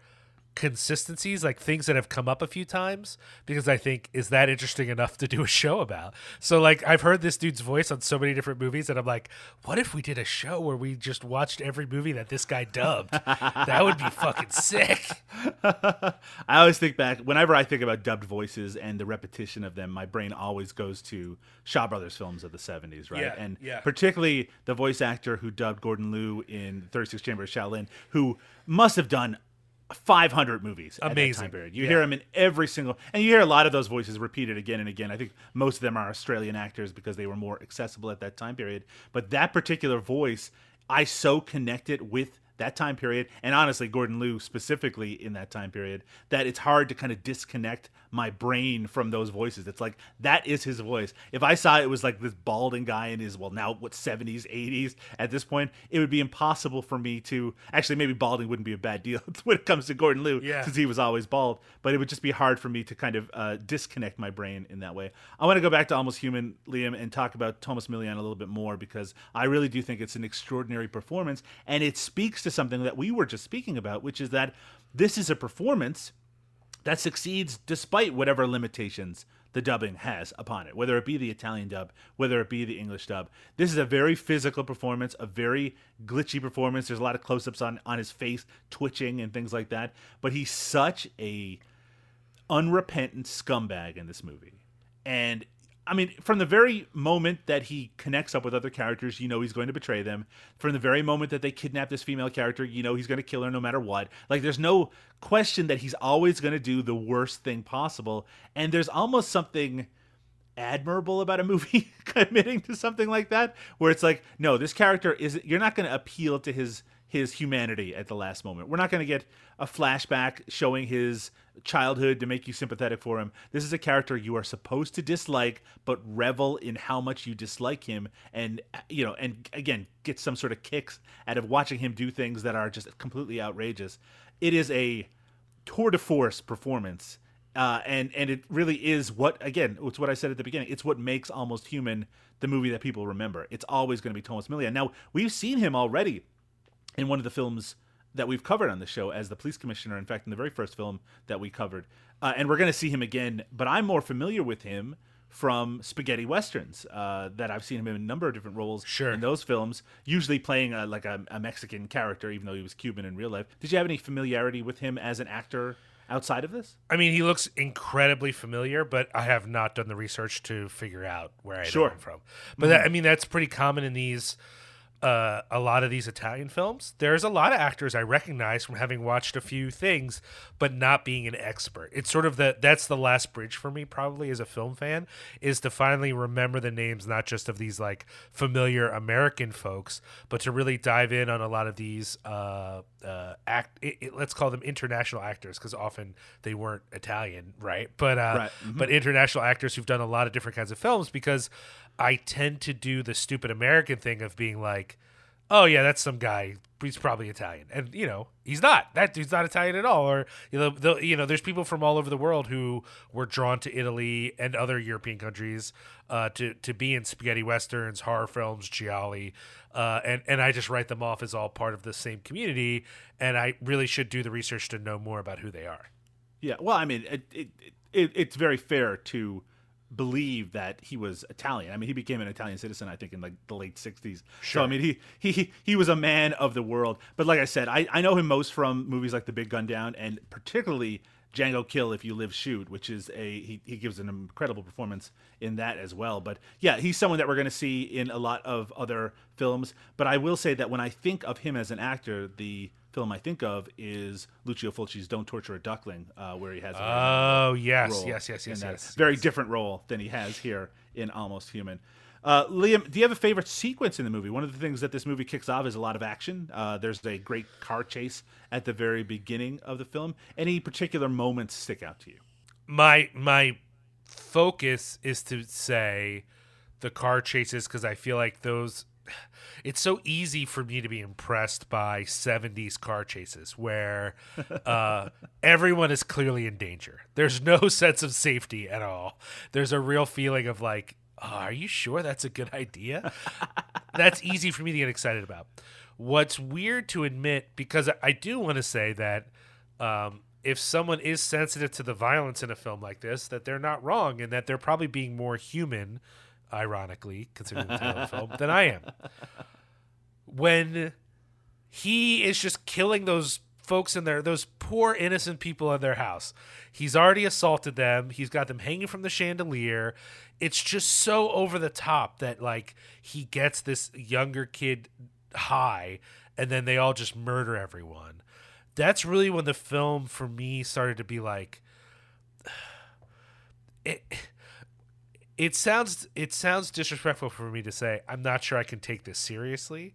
consistencies like things that have come up a few times because i think is that interesting enough to do a show about so like i've heard this dude's voice on so many different movies and i'm like what if we did a show where we just watched every movie that this guy dubbed that would be fucking sick I always think back whenever I think about dubbed voices and the repetition of them, my brain always goes to Shaw Brothers films of the '70s, right? Yeah, and yeah. particularly the voice actor who dubbed Gordon Liu in 36 Chambers of Shaolin, who must have done 500 movies Amazing. time period. You Yeah. hear him in every single, and you hear a lot of those voices repeated again and again. I think most of them are Australian actors because they were more accessible at that time period. But that particular voice, I so connected with that time period, and honestly, Gordon Liu specifically in that time period, that it's hard to kind of disconnect my brain from those voices. It's like that is his voice. If I saw it was like this balding guy in his well now what 70s, 80s at this point, it would be impossible for me to actually maybe balding wouldn't be a bad deal when it comes to Gordon Liu Yeah. since he was always bald, but it would just be hard for me to kind of uh, disconnect my brain in that way. I want to go back to Almost Human, Liam, and talk about Thomas Milian a little bit more because I really do think it's an extraordinary performance, and it speaks to something that we were just speaking about, which is that this is a performance that succeeds despite whatever limitations the dubbing has upon it, whether it be the Italian dub, whether it be the English dub. This is a very physical performance, a very glitchy performance. There's a lot of close ups on, on his face, twitching and things like that. But he's such a unrepentant scumbag in this movie. And I mean, from the very moment that he connects up with other characters, you know he's going to betray them. From the very moment that they kidnap this female character, you know he's going to kill her no matter what. Like, there's no question that he's always going to do the worst thing possible. And there's almost something admirable about a movie committing to something like that, where it's like, no, this character is, you're not going to appeal to his his humanity at the last moment. We're not going to get a flashback showing his childhood to make you sympathetic for him. This is a character you are supposed to dislike, but revel in how much you dislike him, and you know, and again, get some sort of kicks out of watching him do things that are just completely outrageous. It is a tour de force performance. Uh, and and it really is what again it's what I said at the beginning. It's what makes Almost Human the movie that people remember. It's always going to be Thomas Milian. Now we've seen him already in one of the films that we've covered on the show as the police commissioner. In fact, in the very first film that we covered, uh, and we're going to see him again. But I'm more familiar with him from spaghetti westerns uh, that I've seen him in a number of different roles Sure. in those films, usually playing a, like a, a Mexican character, even though he was Cuban in real life. Did you have any familiarity with him as an actor outside of this? I mean, he looks incredibly familiar, but I have not done the research to figure out where I Sure. know him from. But that, I mean, that's pretty common in these. Uh, a lot of these Italian films, there's a lot of actors I recognize from having watched a few things, but not being an expert. It's sort of the that's the last bridge for me, probably as a film fan, is to finally remember the names not just of these like familiar American folks, but to really dive in on a lot of these uh, uh, act. It, it- let's call them international actors because often they weren't Italian, right? But uh, Right. but international actors who've done a lot of different kinds of films because I tend to do the stupid American thing of being like, oh yeah, that's some guy. He's probably Italian, and you know he's not. That dude's not Italian at all. Or you know, the, you know, there's people from all over the world who were drawn to Italy and other European countries uh, to to be in spaghetti westerns, horror films, gialli, uh, and and I just write them off as all part of the same community. And I really should do the research to know more about who they are. Yeah, well, I mean, it, it, it, it's very fair to believe that he was Italian. I mean, he became an Italian citizen, I think, in like the late '60s. So I mean, he he he was a man of the world. But like I said, I I know him most from movies like The Big Gun Down and particularly Django Kill If You Live Shoot, which is a he, he gives an incredible performance in that as well. But yeah, he's someone that we're going to see in a lot of other films. But I will say that when I think of him as an actor, the film I think of is Lucio Fulci's "Don't Torture a Duckling," uh, where he has a Oh yes, yes, yes, in yes, yes. very different role than he has here in Almost Human. Uh, Liam, do you have a favorite sequence in the movie? One of the things that this movie kicks off is a lot of action. Uh, there's a great car chase at the very beginning of the film. Any particular moments stick out to you? my my focus is to say the car chases because I feel like those. It's so easy for me to be impressed by 70s car chases where uh, everyone is clearly in danger. There's no sense of safety at all. There's a real feeling of like, oh, are you sure that's a good idea? that's easy for me to get excited about. What's weird to admit, because I do want to say that um, if someone is sensitive to the violence in a film like this, that they're not wrong and that they're probably being more human, ironically, considering the title of the film, than I am. When he is just killing those folks in there, those poor innocent people in their house. He's already assaulted them. He's got them hanging from the chandelier. It's just so over the top that like he gets this younger kid high and then they all just murder everyone. That's really when the film for me started to be like it it sounds it sounds disrespectful for me to say I'm not sure I can take this seriously,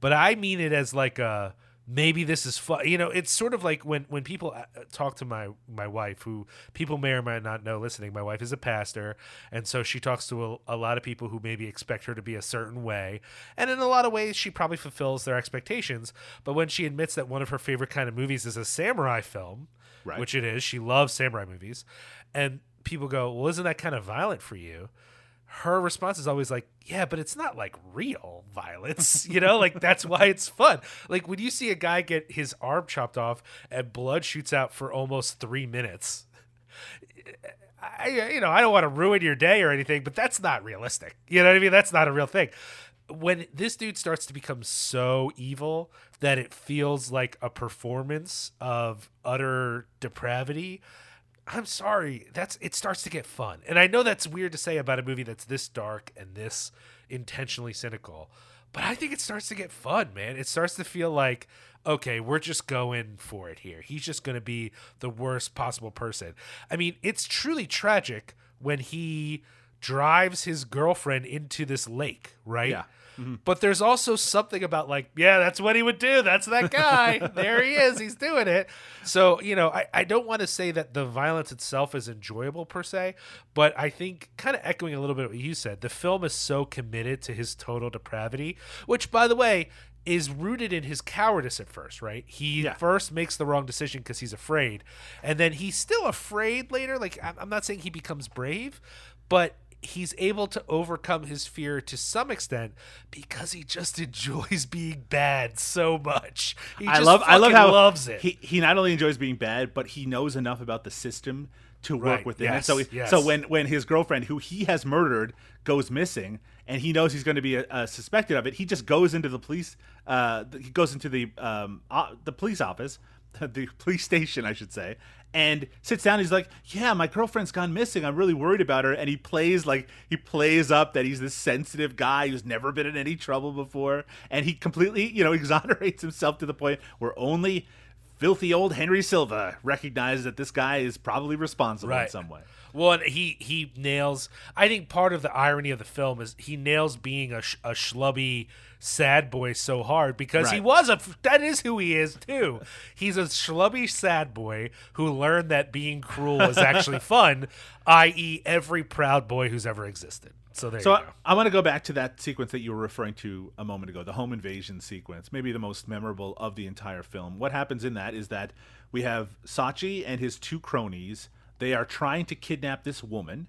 but I mean it as like a maybe this is fun. You know, it's sort of like when when people uh, talk to my my wife, who people may or may not know listening. My wife is a pastor, and so she talks to a, a lot of people who maybe expect her to be a certain way, and in a lot of ways she probably fulfills their expectations. But when she admits that one of her favorite kind of movies is a samurai film, Right. which it is, she loves samurai movies, and people go, "Well, isn't that kind of violent for you?" her response is always like, "Yeah, but it's not like real violence, you know. Like that's why it's fun. Like when you see a guy get his arm chopped off and blood shoots out for almost three minutes." I, you know, I don't want to ruin your day or anything, but that's not realistic. You know what I mean? That's not a real thing. When this dude starts to become so evil that it feels like a performance of utter depravity, I'm sorry. That's it starts to get fun. And I know that's weird to say about a movie that's this dark and this intentionally cynical. But I think it starts to get fun, man. It starts to feel like okay, we're just going for it here. He's just going to be the worst possible person. I mean, it's truly tragic when he drives his girlfriend into this lake, right? Yeah. Mm-hmm. But there's also something about like, yeah, that's what he would do. That's that guy. there he is. He's doing it. So, you know, I, I don't want to say that the violence itself is enjoyable per se, but I think kind of echoing a little bit what you said, the film is so committed to his total depravity, which by the way, is rooted in his cowardice at first, right? He Yeah. first makes the wrong decision because he's afraid, and then he's still afraid later. Like I'm not saying he becomes brave, but he's able to overcome his fear to some extent because he just enjoys being bad so much. He I love I love how loves it. He he not only enjoys being bad, but he knows enough about the system to work Right, with it. Yes, so, he- yes. so when when his girlfriend, who he has murdered, goes missing, and he knows he's going to be uh, suspected of it, he just goes into the police. Uh, he goes into the um, uh, the police office, the police station, I should say, and sits down. He's like, "Yeah, my girlfriend's gone missing. I'm really worried about her." And he plays like he plays up that he's this sensitive guy who's never been in any trouble before, and he completely, you know, exonerates himself to the point where only filthy old Henry Silva recognizes that this guy is probably responsible in some way. Well, he he nails. I think part of the irony of the film is he nails being a, sh- a schlubby sad boy so hard because he was a. That is who he is too. He's a schlubby sad boy who learned that being cruel was actually fun, i.e., every proud boy who's ever existed. So there So you I, go. I want to go back to that sequence that you were referring to a moment ago, the home invasion sequence, maybe the most memorable of the entire film. What happens in that is that we have Sacchi and his two cronies. They are trying to kidnap this woman.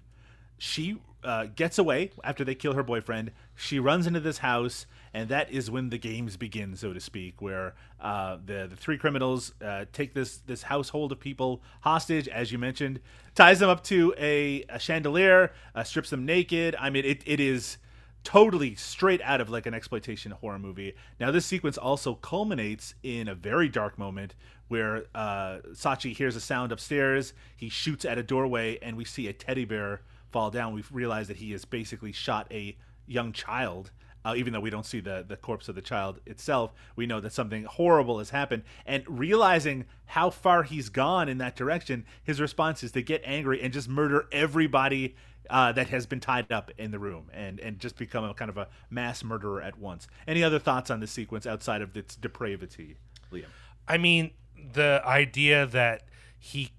She uh, gets away after they kill her boyfriend. She runs into this house, and that is when the games begin, so to speak, where uh, the the three criminals uh, take this this household of people hostage, as you mentioned, ties them up to a, a chandelier, uh, strips them naked. I mean, it, it is totally straight out of like an exploitation horror movie. Now, this sequence also culminates in a very dark moment where uh, Sacchi hears a sound upstairs. He shoots at a doorway, and we see a teddy bear fall down. We realize that he has basically shot a young child. Uh, even though we don't see the, the corpse of the child itself, we know that something horrible has happened. And realizing how far he's gone in that direction, his response is to get angry and just murder everybody uh, that has been tied up in the room and, and just become a kind of a mass murderer at once. Any other thoughts on this sequence outside of its depravity, Liam? I mean, the idea that he,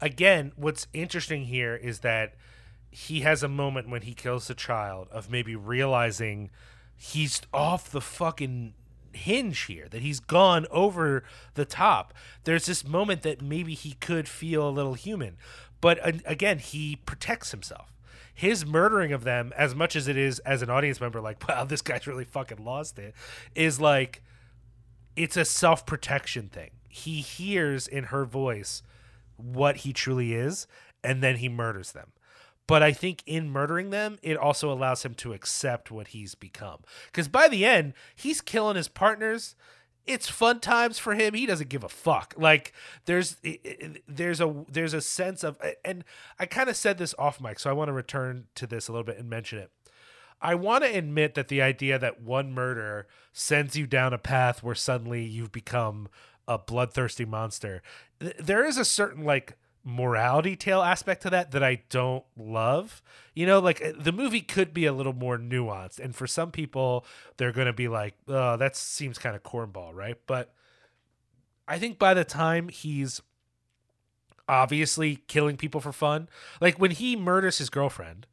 again, what's interesting here is that he has a moment when he kills the child of maybe realizing he's off the fucking hinge here, that he's gone over the top. There's this moment that maybe he could feel a little human. But again, he protects himself. His murdering of them, as much as it is as an audience member, like, wow, this guy's really fucking lost it, is like, it's a self protection thing. He hears in her voice what he truly is, and then he murders them. But I think in murdering them, it also allows him to accept what he's become. Because by the end, he's killing his partners. It's fun times for him. He doesn't give a fuck. Like there's there's a there's a sense of and I kind of said this off mic, so I want to return to this a little bit and mention it. I want to admit that the idea that one murder sends you down a path where suddenly you've become a bloodthirsty monster. th- There is a certain like morality tale aspect to that that I don't love. You know, like the movie could be a little more nuanced, and for some people, they're going to be like, "Oh, that seems kind of cornball," right? But I think by the time he's obviously killing people for fun, like when he murders his girlfriend,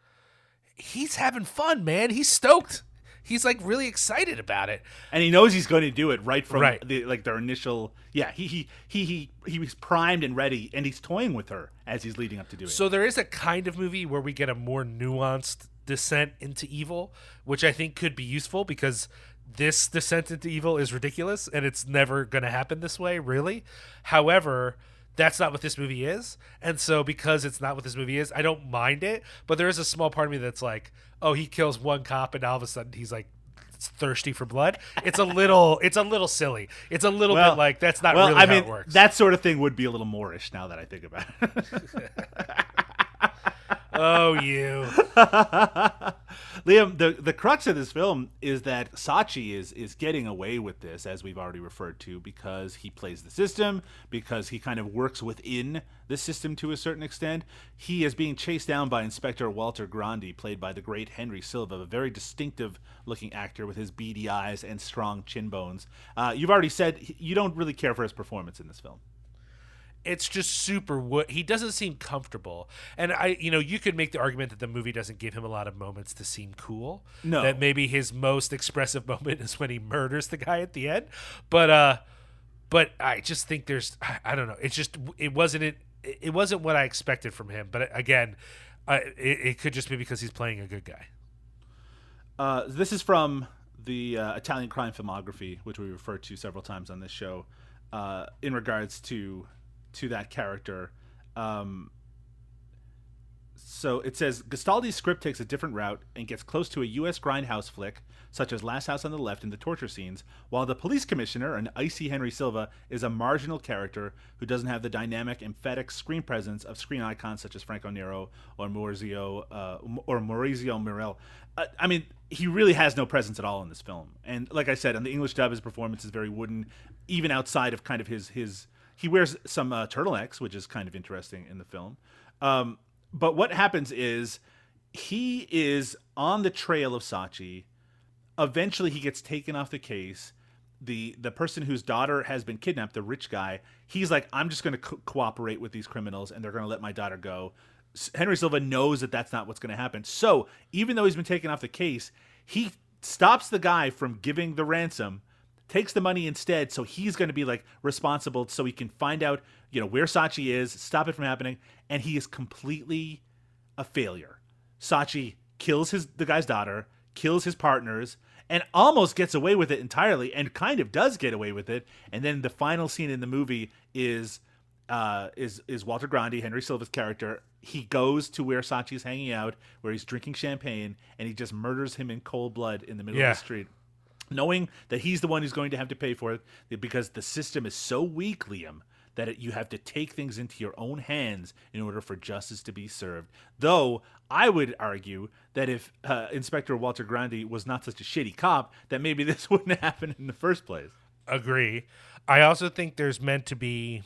he's having fun, man. He's stoked. He's like really excited about it. And he knows he's going to do it right from Right. the like their initial. Yeah, he he he he he was primed and ready, and he's toying with her as he's leading up to doing. it. So there is a kind of movie where we get a more nuanced descent into evil, which I think could be useful because this descent into evil is ridiculous and it's never going to happen this way, really. However, that's not what this movie is. And so because it's not what this movie is, I don't mind it, but there is a small part of me that's like, "Oh, he kills one cop and all of a sudden he's like thirsty for blood." It's a little it's a little silly. It's a little bit like that's not well, really I how mean, it works. that sort of thing would be a little Moorish now that I think about it. oh, you. Liam, the the crux of this film is that Sacchi is is getting away with this, as we've already referred to, because he plays the system, because he kind of works within the system to a certain extent. He is being chased down by Inspector Walter Grandi, played by the great Henry Silva, a very distinctive looking actor with his beady eyes and strong chin bones. Uh, you've already said you don't really care for his performance in this film. It's just super wood. He doesn't seem comfortable, and I, you know, you could make the argument that the movie doesn't give him a lot of moments to seem cool. No. that maybe his most expressive moment is when he murders the guy at the end. But, uh, but I just think there's, I, I don't know. It's just it wasn't it. It wasn't what I expected from him. But again, I, it, it could just be because he's playing a good guy. Uh, this is from the uh, Italian crime filmography, which we referred to several times on this show, uh, in regards to to that character. Um, so it says Gastaldi's script takes a different route and gets close to a U.S. grindhouse flick, such as Last House on the Left in the torture scenes, while the police commissioner, an icy Henry Silva, is a marginal character who doesn't have the dynamic, emphatic screen presence of screen icons such as Franco Nero or Maurizio uh, or Maurizio Merli. Uh, I mean, he really has no presence at all in this film. And like I said, on the English dub, his performance is very wooden, even outside of kind of his his. He wears some uh, turtlenecks, which is kind of interesting in the film. Um, but what happens is he is on the trail of Sacchi. Eventually, he gets taken off the case. The the person whose daughter has been kidnapped, the rich guy, he's like, I'm just going to co- cooperate with these criminals, and they're going to let my daughter go. Henry Silva knows that that's not what's going to happen. So even though he's been taken off the case, he stops the guy from giving the ransom, takes the money instead. So he's going to be like responsible, so he can find out, you know, where Sacchi is, stop it from happening, and he is completely a failure. Sacchi kills his the guy's daughter, kills his partners, and almost gets away with it entirely, and kind of does get away with it. And then the final scene in the movie is uh, is is Walter Grandi, Henry Silva's character. He goes to where Sacchi's hanging out, where he's drinking champagne, and he just murders him in cold blood in the middle Yeah. of the street, knowing that he's the one who's going to have to pay for it because the system is so weak, Liam, that it, you have to take things into your own hands in order for justice to be served. Though I would argue that if uh, Inspector Walter Grandi was not such a shitty cop, that maybe this wouldn't happen in the first place. agree. I also think there's meant to be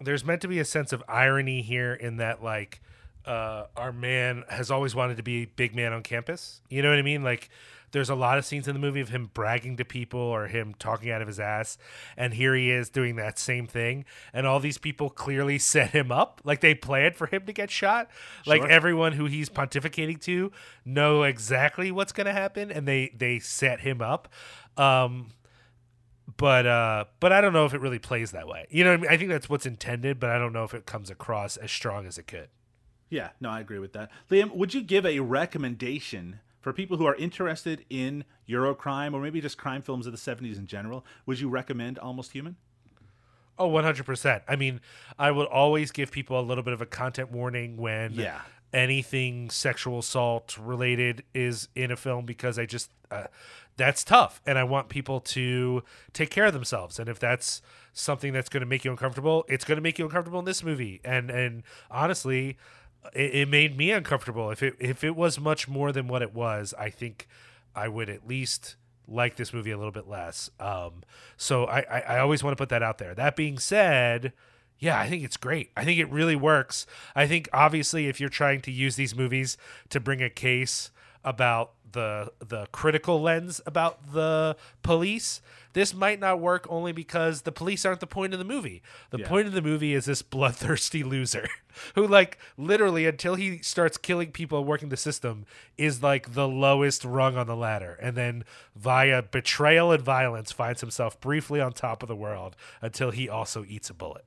there's meant to be a sense of irony here in that like uh, our man has always wanted to be big man on campus. You know what I mean? Like there's a lot of scenes in the movie of him bragging to people or him talking out of his ass and here he is doing that same thing and all these people clearly set him up like they planned for him to get shot like everyone who he's pontificating to know exactly what's going to happen and they they set him up um but uh but I don't know if it really plays that way. You know what I mean? I think that's what's intended, but I don't know if it comes across as strong as it could. Yeah, no, I agree with that. Liam, would you give a recommendation for people who are interested in Eurocrime or maybe just crime films of the 70s in general? Would you recommend Almost Human? Oh, 100%. I mean, I would always give people a little bit of a content warning when Yeah. anything sexual assault related is in a film because I just uh, that's tough and I want people to take care of themselves and if that's something that's going to make you uncomfortable, it's going to make you uncomfortable in this movie. And and honestly, it, it made me uncomfortable. If it if it was much more than what it was, I think I would at least like this movie a little bit less. Um, so I, I, I always want to put that out there. That being said, yeah, I think it's great. I think it really works. I think obviously if you're trying to use these movies to bring a case about the the critical lens about the police, this might not work only because the police aren't the point of the movie. The Yeah. point of the movie is this bloodthirsty loser who like literally until he starts killing people and working the system is like the lowest rung on the ladder and then via betrayal and violence finds himself briefly on top of the world until he also eats a bullet.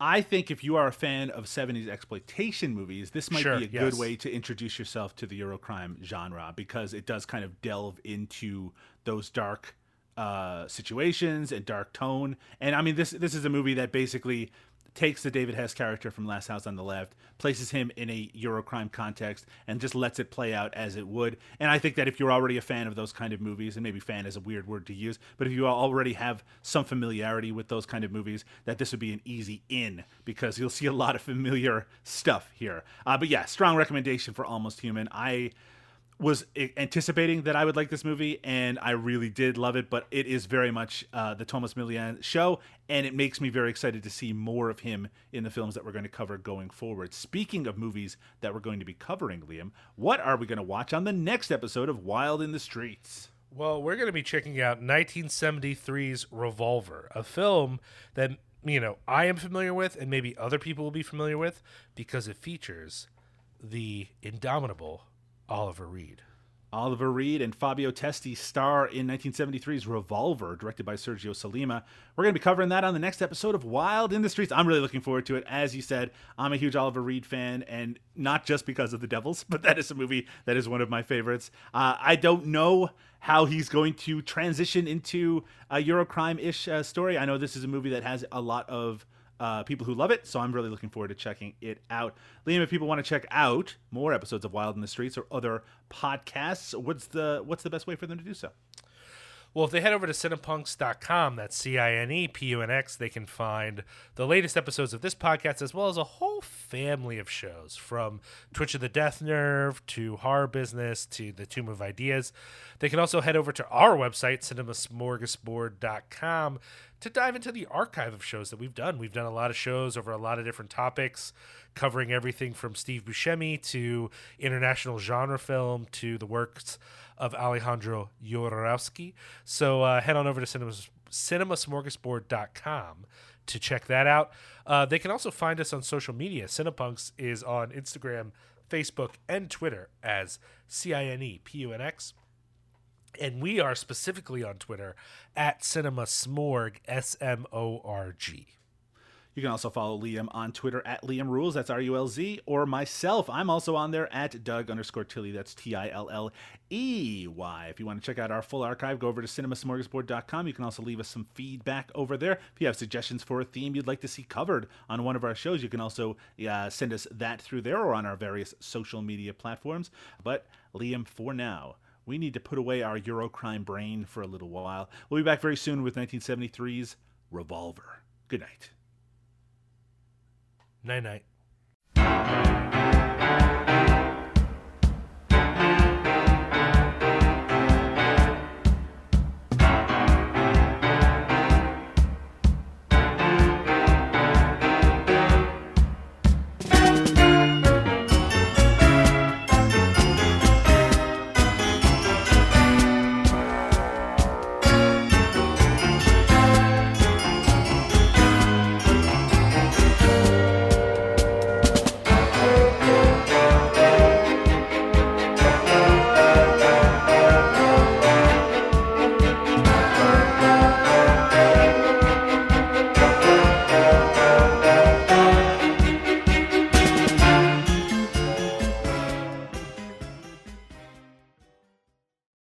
I think if you are a fan of 70s exploitation movies, this might Sure, be a yes. good way to introduce yourself to the Eurocrime genre because it does kind of delve into those dark uh, situations and dark tone. And I mean, this this is a movie that basically takes the David Hess character from Last House on the Left, places him in a Eurocrime context, and just lets it play out as it would. And I think that if you're already a fan of those kind of movies, and maybe fan is a weird word to use, but if you already have some familiarity with those kind of movies, that this would be an easy in because you'll see a lot of familiar stuff here. Uh, but yeah, strong recommendation for Almost Human. I was anticipating that I would like this movie, and I really did love it. But it is very much uh, the Thomas Milian show, and it makes me very excited to see more of him in the films that we're going to cover going forward. Speaking of movies that we're going to be covering, Liam, what are we going to watch on the next episode of Wild in the Streets? Well, we're going to be checking out 1973's Revolver, a film that, you know, I am familiar with and maybe other people will be familiar with because it features the indomitable Oliver Reed. Oliver Reed and Fabio Testi star in 1973's Revolver, directed by Sergio Sollima. We're going to be covering that on the next episode of Wild in the Streets. I'm really looking forward to it. As you said, I'm a huge Oliver Reed fan, and not just because of The Devils, but that is a movie that is one of my favorites. Uh, I don't know how he's going to transition into a Eurocrime ish uh, story. I know this is a movie that has a lot of uh, people who love it. So I'm really looking forward to checking it out. Liam, if people want to check out more episodes of Wild in the Streets or other podcasts, what's the what's the best way for them to do so? Well, if they head over to cinepunx.com, that's C I N E P U N X, they can find the latest episodes of this podcast as well as a whole family of shows from Twitch of the Death Nerve to Horror Business to The Tomb of Ideas. They can also head over to our website, cinemasmorgasbord.com, to dive into the archive of shows that we've done. We've done a lot of shows over a lot of different topics, covering everything from Steve Buscemi to international genre film to the works of Alejandro Jodorowsky. So uh, head on over to cinemas, cinemasmorgasbord.com to check that out. Uh, they can also find us on social media. Cinepunx is on Instagram, Facebook, and Twitter as C I N E P U N X. And we are specifically on Twitter at Cinema Smorg, S M O R G. You can also follow Liam on Twitter at Liam Rules, that's R U L Z, or myself. I'm also on there at Doug underscore Tilley, that's T I L L E Y. If you want to check out our full archive, go over to cinemasmorgasbord.com. You can also leave us some feedback over there. If you have suggestions for a theme you'd like to see covered on one of our shows, you can also uh, send us that through there or on our various social media platforms. But Liam, for now, we need to put away our Eurocrime brain for a little while. We'll be back very soon with 1973's Revolver. Good night. Night night.